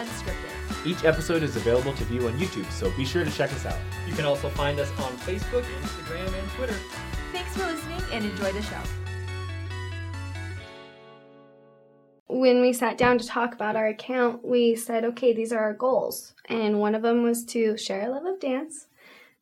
Unscripted. Each episode is available to view on YouTube, so be sure to check us out. You can also find us on Facebook, Instagram, and Twitter. Thanks for listening and enjoy the show. when we sat down to talk about our account, we said, okay, these are our goals. And one of them was to share a love of dance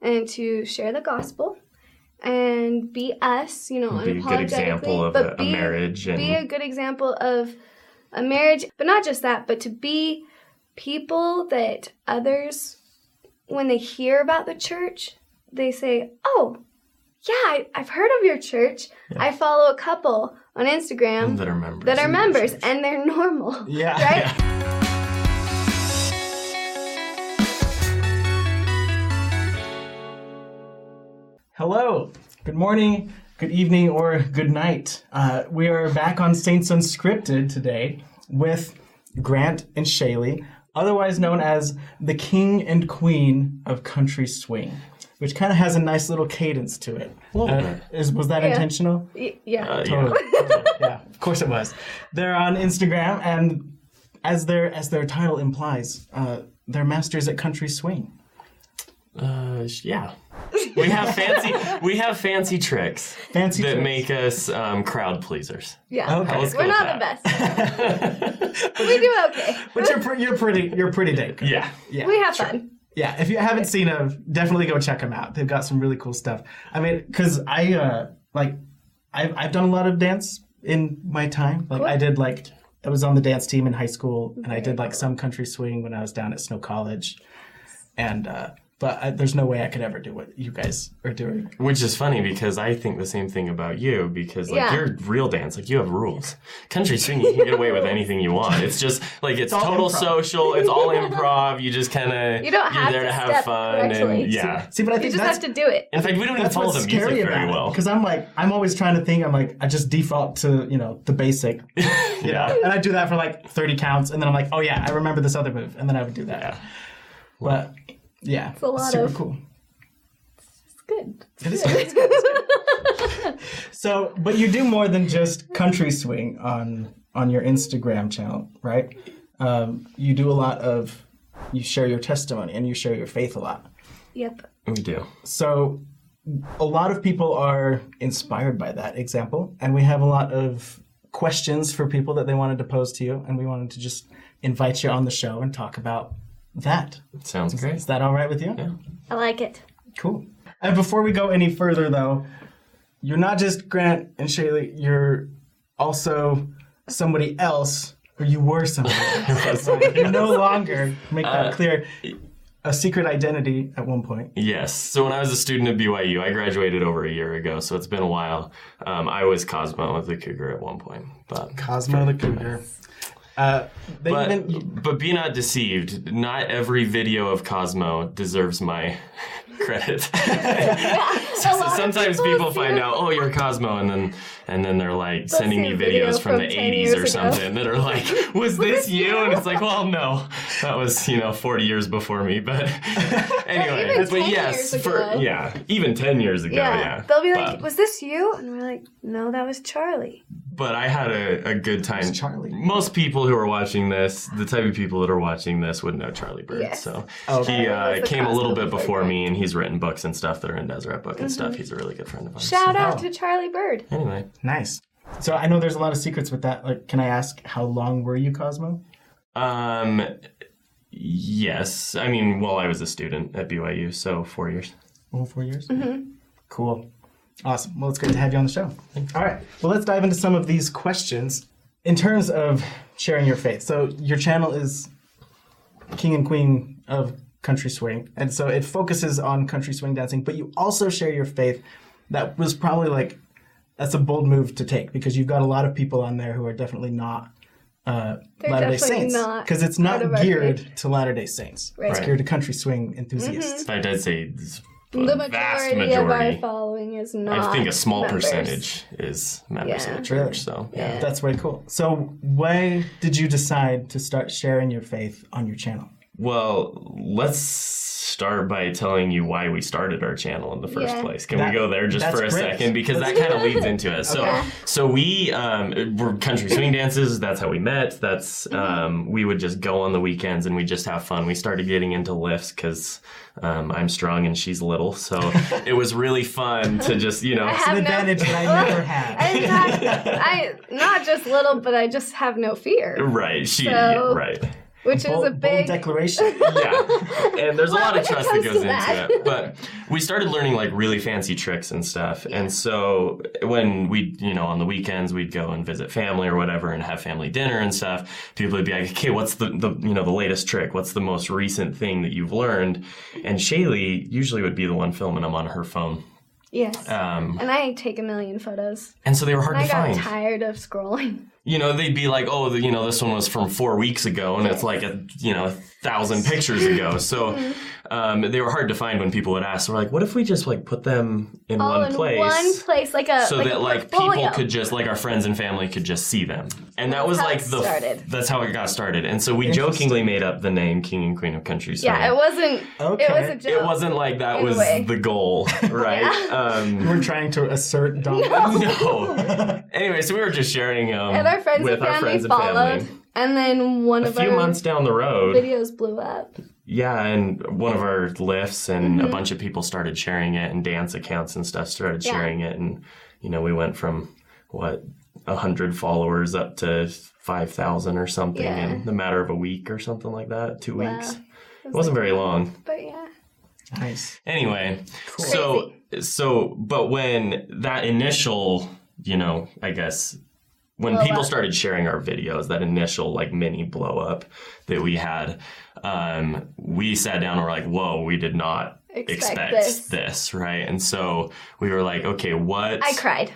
and to share the gospel and be us, you know, Be a good example of but a- a be, marriage Be a good example of a marriage, but not just that, but to be people that others, when they hear about the church, they say, oh, yeah, I, I've heard of your church. I follow a couple on Instagram that are members. that are of the and they're normal. Yeah. Right? Hello, good morning, good evening, or good night. Uh, we are back on Saints Unscripted today with Grant and Shaylee, otherwise known as the king and queen of country swing, which kind of has a nice little cadence to it. Uh, is, was that Yeah. intentional? Y- yeah. Uh, yeah. yeah, of course it was. They're on Instagram, and as their as their title implies, uh, they're masters at country swing. Uh, yeah. We have fancy. we have fancy tricks Fancy that tricks. make us um, crowd pleasers. Yeah. Okay. We're not that. the best. we do okay. But you're pre- you're pretty you're pretty dang good. Yeah. Yeah. We have fun. Yeah, if you haven't seen them, definitely go check them out. They've got some really cool stuff. I mean, because I uh, like, I've I've done a lot of dance in my time. Like I did like I was on the dance team in high school, and I did like some country swing when I was down at Snow College, and uh, but I, there's no way I could ever do what you guys are doing. Which is funny because I think the same thing about you because like Yeah. you're real dance, like you have rules. Country swing, you can get away with anything you want. It's just like it's, all total improv. social. It's all improv. You just kind of You don't you're have there to to have step fun correctly. and yeah. See, but I You think just have to do it. In fact, we don't even that's follow what's the music scary very about well. Because I'm like, I'm always trying to think. I'm like, I just default to you know the basic, you Yeah. know, and I do that for like 30 counts, and then I'm like, oh yeah, I remember this other move, and then I would do that. Yeah. But yeah, it's a lot super of- cool. It's good. It is good. It's good. It's good. so, but you do more than just country swing on on your Instagram channel, right? Um, you do a lot of you share your testimony and you share your faith a lot. Yep. We do. So a lot of people are inspired by that example, and we have a lot of questions for people that they wanted to pose to you, and we wanted to just invite you on the show and talk about that. Sounds great. Is that all right with you? Yeah. I like it. Cool. And before we go any further, though, you're not just Grant and Shaylee, you're also somebody else, or you were somebody else. you're no longer, make that Uh, clear, a secret identity at one point. Yes. So when I was a student at BYU, I graduated over a year ago, so it's been a while. Um, I was Cosmo of the Cougar at one point, but Cosmo the Cougar. Uh, but, even, but be not deceived. Not every video of Cosmo deserves my credit. So lot sometimes people people find out, oh, you're Cosmo, and then and then they're like sending me see a video videos from, from the '80s or ago. something that are like, was this you? And it's like, well, no, that was you know 40 years before me. But anyway, even but 10 yes, years for ago. yeah, even 10 years ago, Yeah. yeah. They'll be like, But- "Was this you?" And we're like, "No, that was Charlie." but I had a, a good time. Charlie. Most people who are watching this, the type of people that are watching this, would know Charlie Bird. Yes. So Oh, he uh, came a little bit before before me, and he's written books and stuff that are in Deseret Book and stuff. He's a really good friend of ours. Shout so- out Oh. to Charlie Bird. Anyway, nice. So I know there's a lot of secrets with that. Like, can I ask how long were you Cosmo? um, yes. I mean, well, I was a student at BYU, so four years. Over four years. Cool. Awesome. Well, it's great to have you on the show. All right. Well, let's dive into some of these questions in terms of sharing your faith. So your channel is King and Queen of Country Swing, and so it focuses on country swing dancing. But you also share your faith. That was probably like that's a bold move to take because you've got a lot of people on there who are definitely not uh, Latter Day Saints because it's not geared faith. to Latter Day Saints. It's Right. Mm-hmm. geared to country swing enthusiasts. In fact, I did say it's The vast majority, of our following is not. I think a small members. percentage is members Yeah. of the Really? church. So Yeah. That's very cool. So, why did you decide to start sharing your faith on your channel? Well, let's start by telling you why we started our channel in the first Yeah. place. Can That- we go there just for a great. second because that kind of leads into it. So, Okay. so we um, we're country swing dances. That's how we met. That's um, we would just go on the weekends and we just have fun. We started getting into lifts because um, I'm strong and she's little, so it was really fun to just you know. It's an no- advantage that I never had. In I not just little, but I just have no fear, Right, she So- yeah, right. Which is bold, a big. declaration. yeah, and there's a lot of trust that goes to into that. it. But we started learning like really fancy tricks and stuff. And so when we, you know, on the weekends we'd go and visit family or whatever and have family dinner and stuff. People would be like, "Okay, what's the, the you know the latest trick? What's the most recent thing that you've learned?" And Shaylee usually would be the one filming them on her phone. yes. Um, and I take a million photos. and so they were hard And to find. I to got find. tired of scrolling. You know, they'd be like, oh, the, you know, this one was from four weeks ago, and it's like a, you know, a thousand pictures ago. So um, they were hard to find when people would ask. So we're like, what if we just like put them in All one in place? one place, like a so like that a like portfolio. people could just like our friends and family could just see them and that was like the started. that's how it got started and so we jokingly made up the name king and queen of country Yeah, it wasn't. Okay. It was a joke. it wasn't like that was way. the goal right um We're trying to assert dominance. no anyway so we were just sharing um and our friends with and our friends and followed, family and then one a of few our months down the road videos blew up. Yeah, and one of our lifts, and Mm-hmm. a bunch of people started sharing it, and dance accounts and stuff started Yeah. sharing it, and you know, we went from what a hundred followers up to five thousand or something Yeah. in the matter of a week or something like that, two Wow. weeks. It wasn't very long. But yeah, Nice. Anyway, so so, but when that initial, you know, I guess when Blow people up. started sharing our videos, that initial like mini blow up that we had, um, we sat down and were like, "Whoa, we did not Expect expect, this. this. right?" And so we were like, "Okay, what?" I cried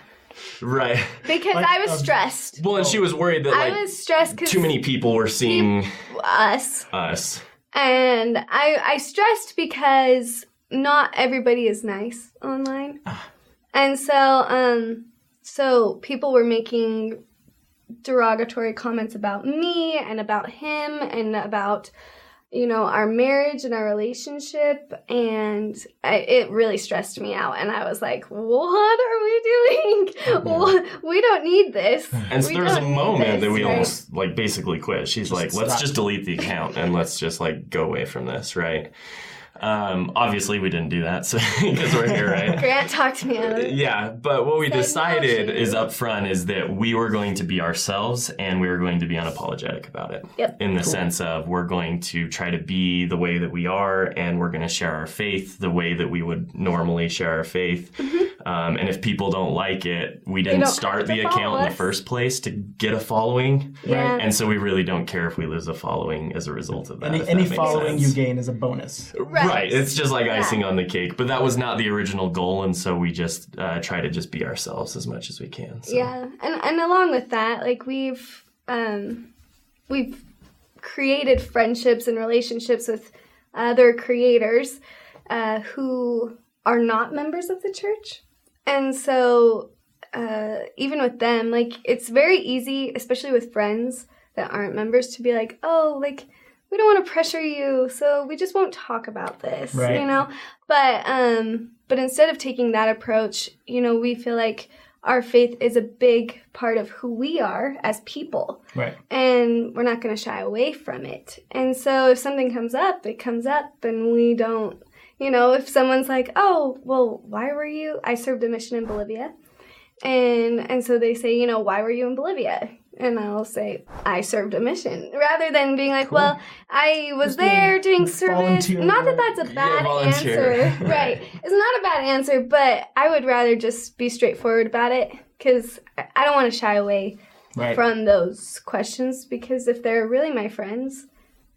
Right. because Like, I was um, stressed. Well, and she was worried that I like was stressed too many people were seeing us, us. and I I stressed because not everybody is nice online, Ah. and so um so people were making derogatory comments about me and about him and about you know our marriage and our relationship and I, it really stressed me out and i was like what are we doing What- we don't need this And so We there was a don't need moment that we right? almost like basically quit. She's like, let's stop. just delete the account and let's just like go away from this, right? Um, obviously, we didn't do that, so because we're here, right? grant talked me out Yeah, but what we Said decided she- is up front is that we were going to be ourselves and we were going to be unapologetic about it. Yep. In the sense of we're going to try to be the way that we are and we're going to share our faith the way that we would normally share our faith. Um, and if people don't like it, we didn't Mm-hmm. start the follow account in the first place to get a following. yeah And so we really don't care if we lose a following as a result of that. Any, any that following sense. you gain is a bonus. Right. Right. It's just like Yeah. icing on the cake, but that was not the original goal, and so we just uh, try to just be ourselves as much as we can. So. Yeah, and and along with that, like we've um, we've created friendships and relationships with other creators uh, who are not members of the church, and so uh, even with them, like it's very easy, especially with friends that aren't members, to be like, oh, like we don't want to pressure you, so we just won't talk about this, Right. you know. But um, but instead of taking that approach, you know, we feel like our faith is a big part of who we are as people Right. and we're not going to shy away from it. And so if something comes up, it comes up and we don't, you know, if someone's like, "Oh, well, why were you I served a mission in Bolivia." And and so they say, you know, "Why were you in Bolivia?" And I'll say, "I served a mission." Rather than being like, "Well, I was there doing service." volunteer Not that that's a bad volunteer. answer. right. It's not a bad answer, but I would rather just be straightforward about it cuz I don't want to shy away Right. from those questions because if they're really my friends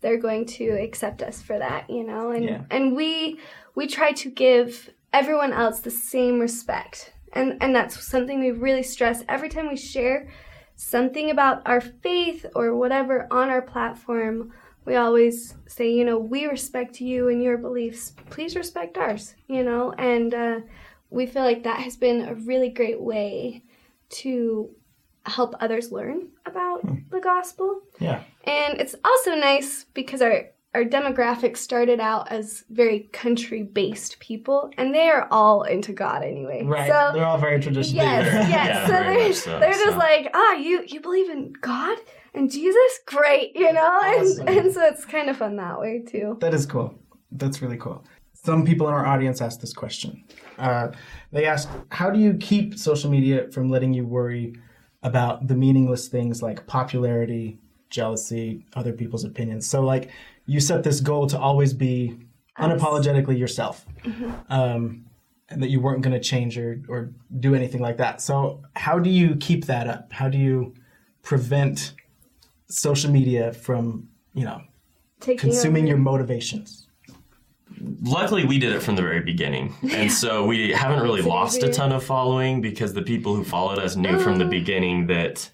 they're going to accept us for that you know and Yeah. and we we try to give everyone else the same respect and and that's something we really stress every time we share something about our faith or whatever on our platform we always say you know we respect you and your beliefs please respect ours you know and uh, we feel like that has been a really great way to help others learn about the gospel. Yeah. And it's also nice because our our demographic started out as very country based people, and they are all into God anyway. Right. So They're all very traditional. Yes, yes. Yeah, so they're, so, they're just so. like, ah, you you believe in God and Jesus? Great, you know? Awesome. And, and so it's kind of fun that way too. That is cool. That's really cool. Some people in our audience asked this question. Uh, they asked, How do you keep social media from letting you worry about the meaningless things like popularity, jealousy, other people's opinions? So, like, you set this goal to always be unapologetically yourself, um, and that you weren't going to change or, or do anything like that. So, how do you keep that up? How do you prevent social media from, you know, Taking consuming over- your motivations? luckily we did it from the very beginning and so we haven't really lost a ton of following because the people who followed us knew from the Oh. beginning that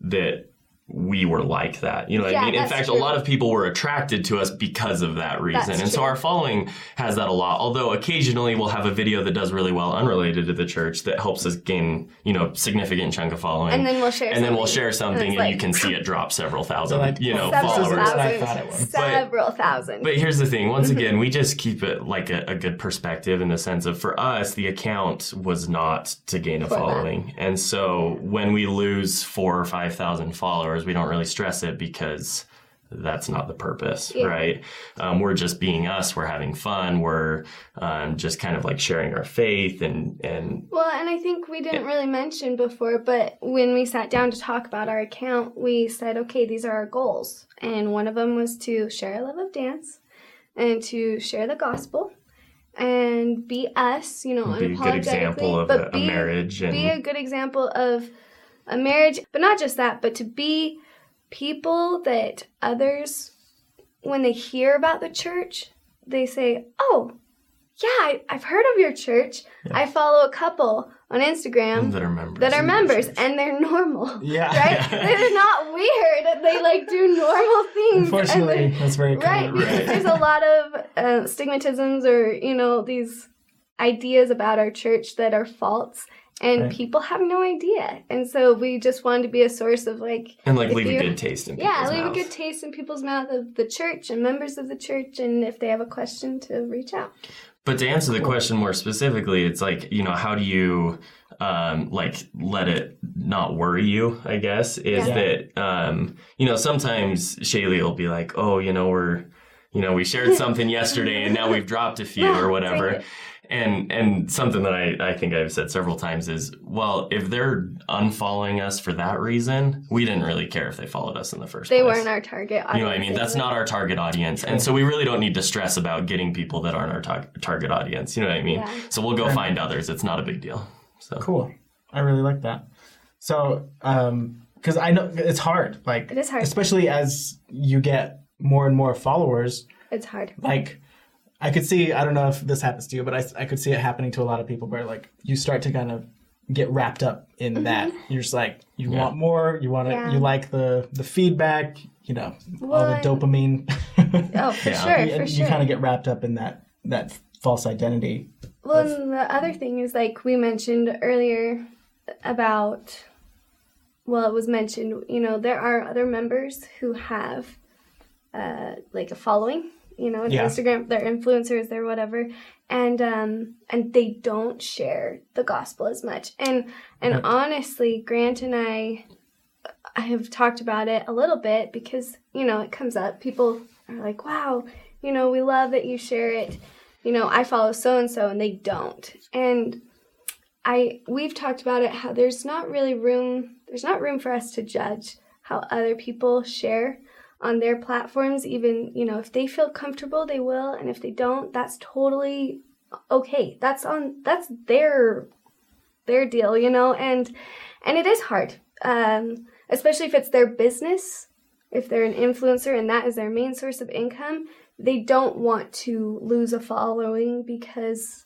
that we were like that you know what Yeah, i mean in that's fact a lot of people were attracted to us because of that reason That's and so our following has that a lot although occasionally we'll have a video that does really well unrelated to the church that helps us gain you know significant chunk of following And then we'll share and then we'll something. share something And and, it's you can see it drop several thousand like, you know several followers thousand, thought it was. several thousand. but here's the thing. Once again, we just keep it like a, a good perspective in the sense of for us, the account was not to gain a For that. following. And so when we lose four or 5,000 followers, we don't really stress it because that's not the purpose, Yeah. right? Um, we're just being us. We're having fun. We're um, just kind of like sharing our faith and, and Well, and I think we didn't really mention before, but when we sat down to talk about our account, we said, okay, these are our goals. And one of them was to share a love of dance and to share the gospel and be us, you know, be a good example of a, a marriage. And be a good example of a marriage, but not just that, but to be people that others, when they hear about the church, they say, oh, yeah, I, I've heard of your church. I follow a couple on Instagram that are members. that are members, and they're normal. Yeah. Right? They're not weird. They like do normal things. Unfortunately, that's very right common. because there's a lot of uh, stigmatisms or you know these ideas about our church that are false and Right. people have no idea and so we just wanted to be a source of like and like leave a good taste in yeah leave mouth. a good taste in people's mouth of the church and members of the church and if they have a question to reach out But to answer the question more specifically, it's like, you know, how do you um, like let it not worry you, I guess, is Yeah. that um, you know, sometimes Shaylee will be like, Oh, you know, we're you know, we shared something yesterday and now we've dropped a few or whatever. It. And and something that I, I think I've said several times is, well, if they're unfollowing us for that reason, we didn't really care if they followed us in the first they place. weren't our target audience You know what I mean? That's not our target audience. And so we really don't need to stress about getting people that aren't our tar- target audience. You know what I mean? Yeah. So we'll go find others. It's not a big deal. So Cool. I really like that. So, um, because I know it's hard, like It is hard. especially as you get more and more followers. it's hard Like, I could see. I don't know if this happens to you, but I, I could see it happening to a lot of people where like you start to kind of get wrapped up in that. You're just like you Yeah. want more. You want to. Mm-hmm. Yeah. You like the the feedback. You know, all Well, the and- dopamine. oh for Yeah. sure you, for you sure kind of get wrapped up in that that false identity. Well, and the other thing is like we mentioned earlier about, well, it was mentioned, you know, there are other members who have uh, like a following, you know, Yeah. Instagram, they're influencers, they're whatever, and um, and they don't share the gospel as much. And and Right. honestly, Grant and I, I have talked about it a little bit because you know it comes up. People are like, "Wow, you know, we love that you share it." You know, I follow so and so, and they don't. And I we've talked about it how there's not really room. There's not room for us to judge how other people share on their platforms. Even you know, if they feel comfortable, they will, and if they don't, that's totally okay. That's on. That's their their deal, you know. And and it is hard, um, especially if it's their business. If they're an influencer and that is their main source of income, they don't want to lose a following because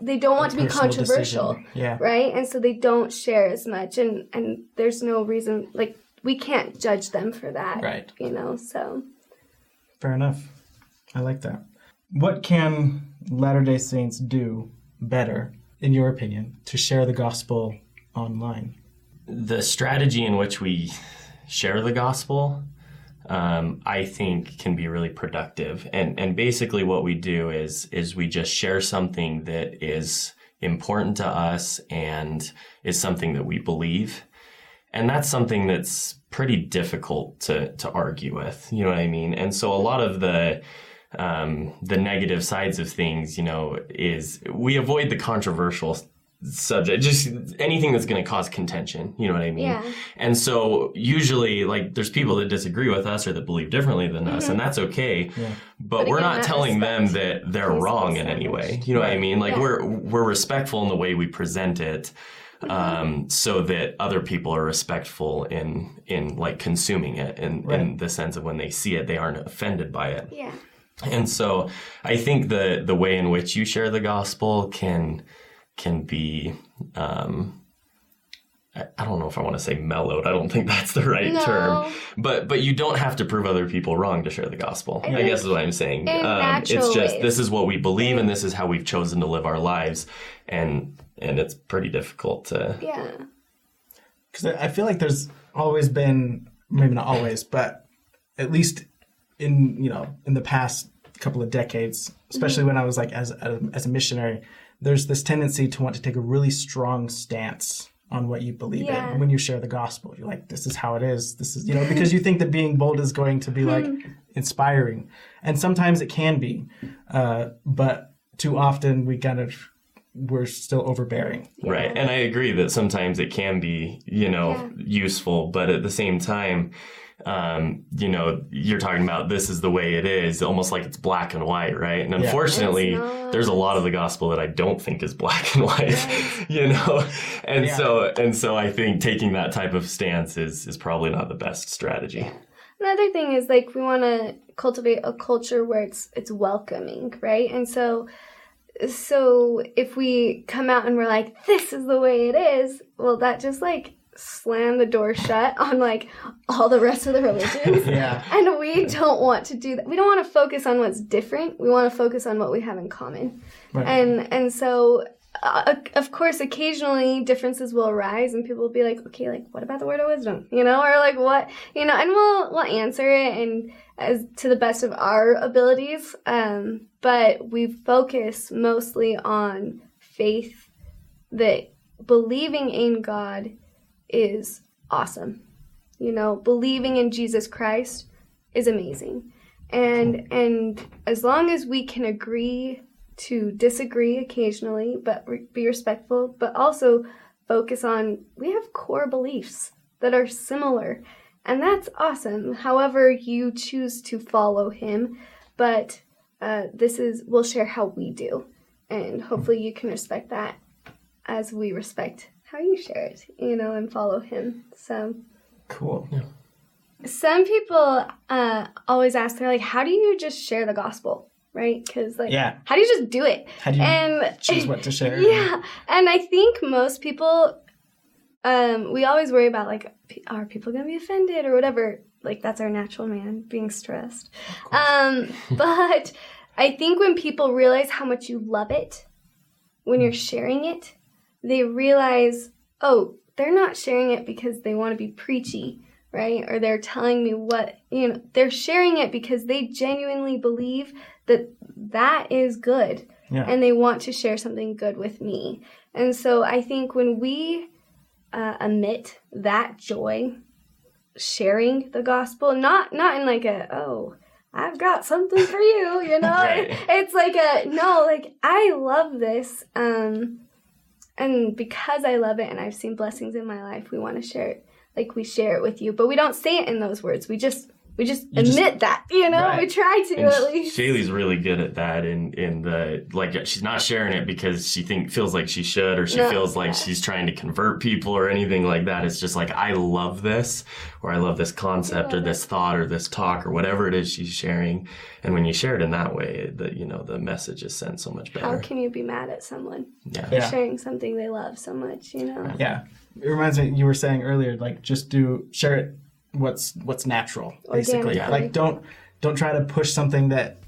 they don't want to be controversial decision. Yeah. right and so they don't share as much and and there's no reason like we can't judge them for that Right. you know so Fair enough. I like that. What can Latter day Saints do better, in your opinion, to share the gospel online? the strategy in which we share the gospel um, I think can be really productive. And and basically what we do is is we just share something that is important to us and is something that we believe. And that's something that's pretty difficult to to argue with. You know what I mean? And so a lot of the um, the negative sides of things, you know, is we avoid the controversial subject just anything that's going to cause contention you know what i mean Yeah. and so usually like there's people that disagree with us or that believe differently than us and that's okay but, But we're again, not telling them that they're needs to be wrong in any way you know what i mean like Yeah. we're we're respectful in the way we present it Mm-hmm. Um, so that other people are respectful in in like consuming it in, in the sense of when they see it they aren't offended by it Yeah. and so I think the the way in which you share the gospel can can be um I I don't know if I want to say mellowed. I don't think that's the right No. term. But but you don't have to prove other people wrong to share the gospel. I, guess is what I'm saying. Um, it's just ways. this is what we believe and this is how we've chosen to live our lives and and it's pretty difficult to Yeah. because I feel like there's always been maybe not always, but at least in you know in the past couple of decades, especially Mm-hmm. when I was like as a, as a missionary, there's this tendency to want to take a really strong stance on what you believe Yeah. in when you share the gospel. You're like, this is how it is. This is you know because you think that being bold is going to be like Hmm. inspiring, and sometimes it can be, uh, but too often we kind of we're still overbearing. Right. And I agree that sometimes it can be, you know, Yeah. useful, but at the same time, um, you know, you're talking about this is the way it is, almost like it's black and white, right? And unfortunately, there's a lot of the gospel that I don't think is black and white, you know? And Yeah. so and so I think taking that type of stance is is probably not the best strategy. Another thing is like we want to cultivate a culture where it's it's welcoming, right? And so so if we come out and we're like this is the way it is, well that just like slam the door shut on like all the rest of the religions. Yeah. And we don't want to do that. We don't want to focus on what's different. We want to focus on what we have in common. Right. And and so uh, of course occasionally differences will arise and people will be like, "Okay, like what about the word of wisdom?" You know, or like what, you know, and we'll we'll answer it and as to the best of our abilities. Um but we focus mostly on faith that believing in God is awesome. You know, believing in Jesus Christ is amazing. And and as long as we can agree to disagree occasionally but re- be respectful, but also focus on we have core beliefs that are similar. And that's awesome. However you choose to follow him, but uh, this is we'll share how we do. And hopefully you can respect that as we respect how you share it, you know, and follow him. So Cool. Yeah. some people uh, always ask, they're like, how do you just share the gospel? Right? Because, like, Yeah. how do you just do it? How do you and choose what to share? Yeah. And I think most people, um, we always worry about, like, are people going to be offended or whatever? Like, that's our natural man being stressed. Um, but I think when people realize how much you love it, when you're sharing it, they realize, oh, they're not sharing it because they want to be preachy, right? Or they're telling me what, you know, they're sharing it because they genuinely believe that that is good Yeah. and they want to share something good with me. And so I think when we uh, emit that joy, sharing the gospel, not not in like a oh I've got something for you, you know. Right. It's like a no, like I love this, um, and because I love it and I've seen blessings in my life, we want to share it. Like we share it with you, but we don't say it in those words. We just we just You just- admit that, you know. Right. We try to And at least. Shaylee's really good at that in in the like she's not sharing it because she think feels like she should or she No, feels like yeah. she's trying to convert people or anything like that. It's just like I love this or I love this concept or this thought or this talk or whatever it is she's sharing. And when you share it in that way, the you know the message is sent so much better. How can you be mad at someone Yeah. for Yeah. sharing something they love so much? You know. Yeah, it reminds me. You were saying earlier, like just do share it. What's what's natural, basically. Organically. Like don't don't try to push something that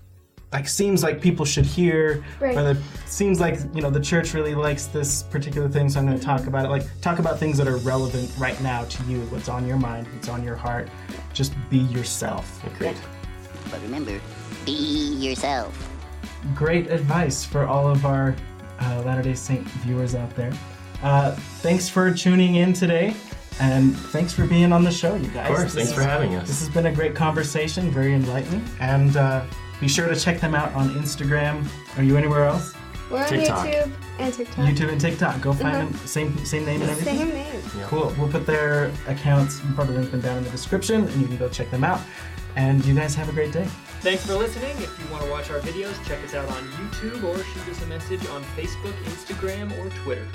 like seems like people should hear Right. or that seems like you know the church really likes this particular thing so i'm going to talk about it like talk about things that are relevant right now to you what's on your mind what's on your heart just be yourself Great. But remember, be yourself. great advice for all of our uh, latter day saint viewers out there uh, thanks for tuning in today and thanks for being on the show you guys Of course. This Thanks is- for having us. This has been a great conversation, very enlightening. And uh, be sure to check them out on Instagram. Are you anywhere else? We're on TikTok. YouTube and TikTok. YouTube and TikTok. Go find them. Same same name and everything. Same name. Cool. We'll put their accounts. We'll probably link them down in the description, and you can go check them out. And you guys have a great day. Thanks for listening. If you want to watch our videos, check us out on YouTube or shoot us a message on Facebook, Instagram, or Twitter.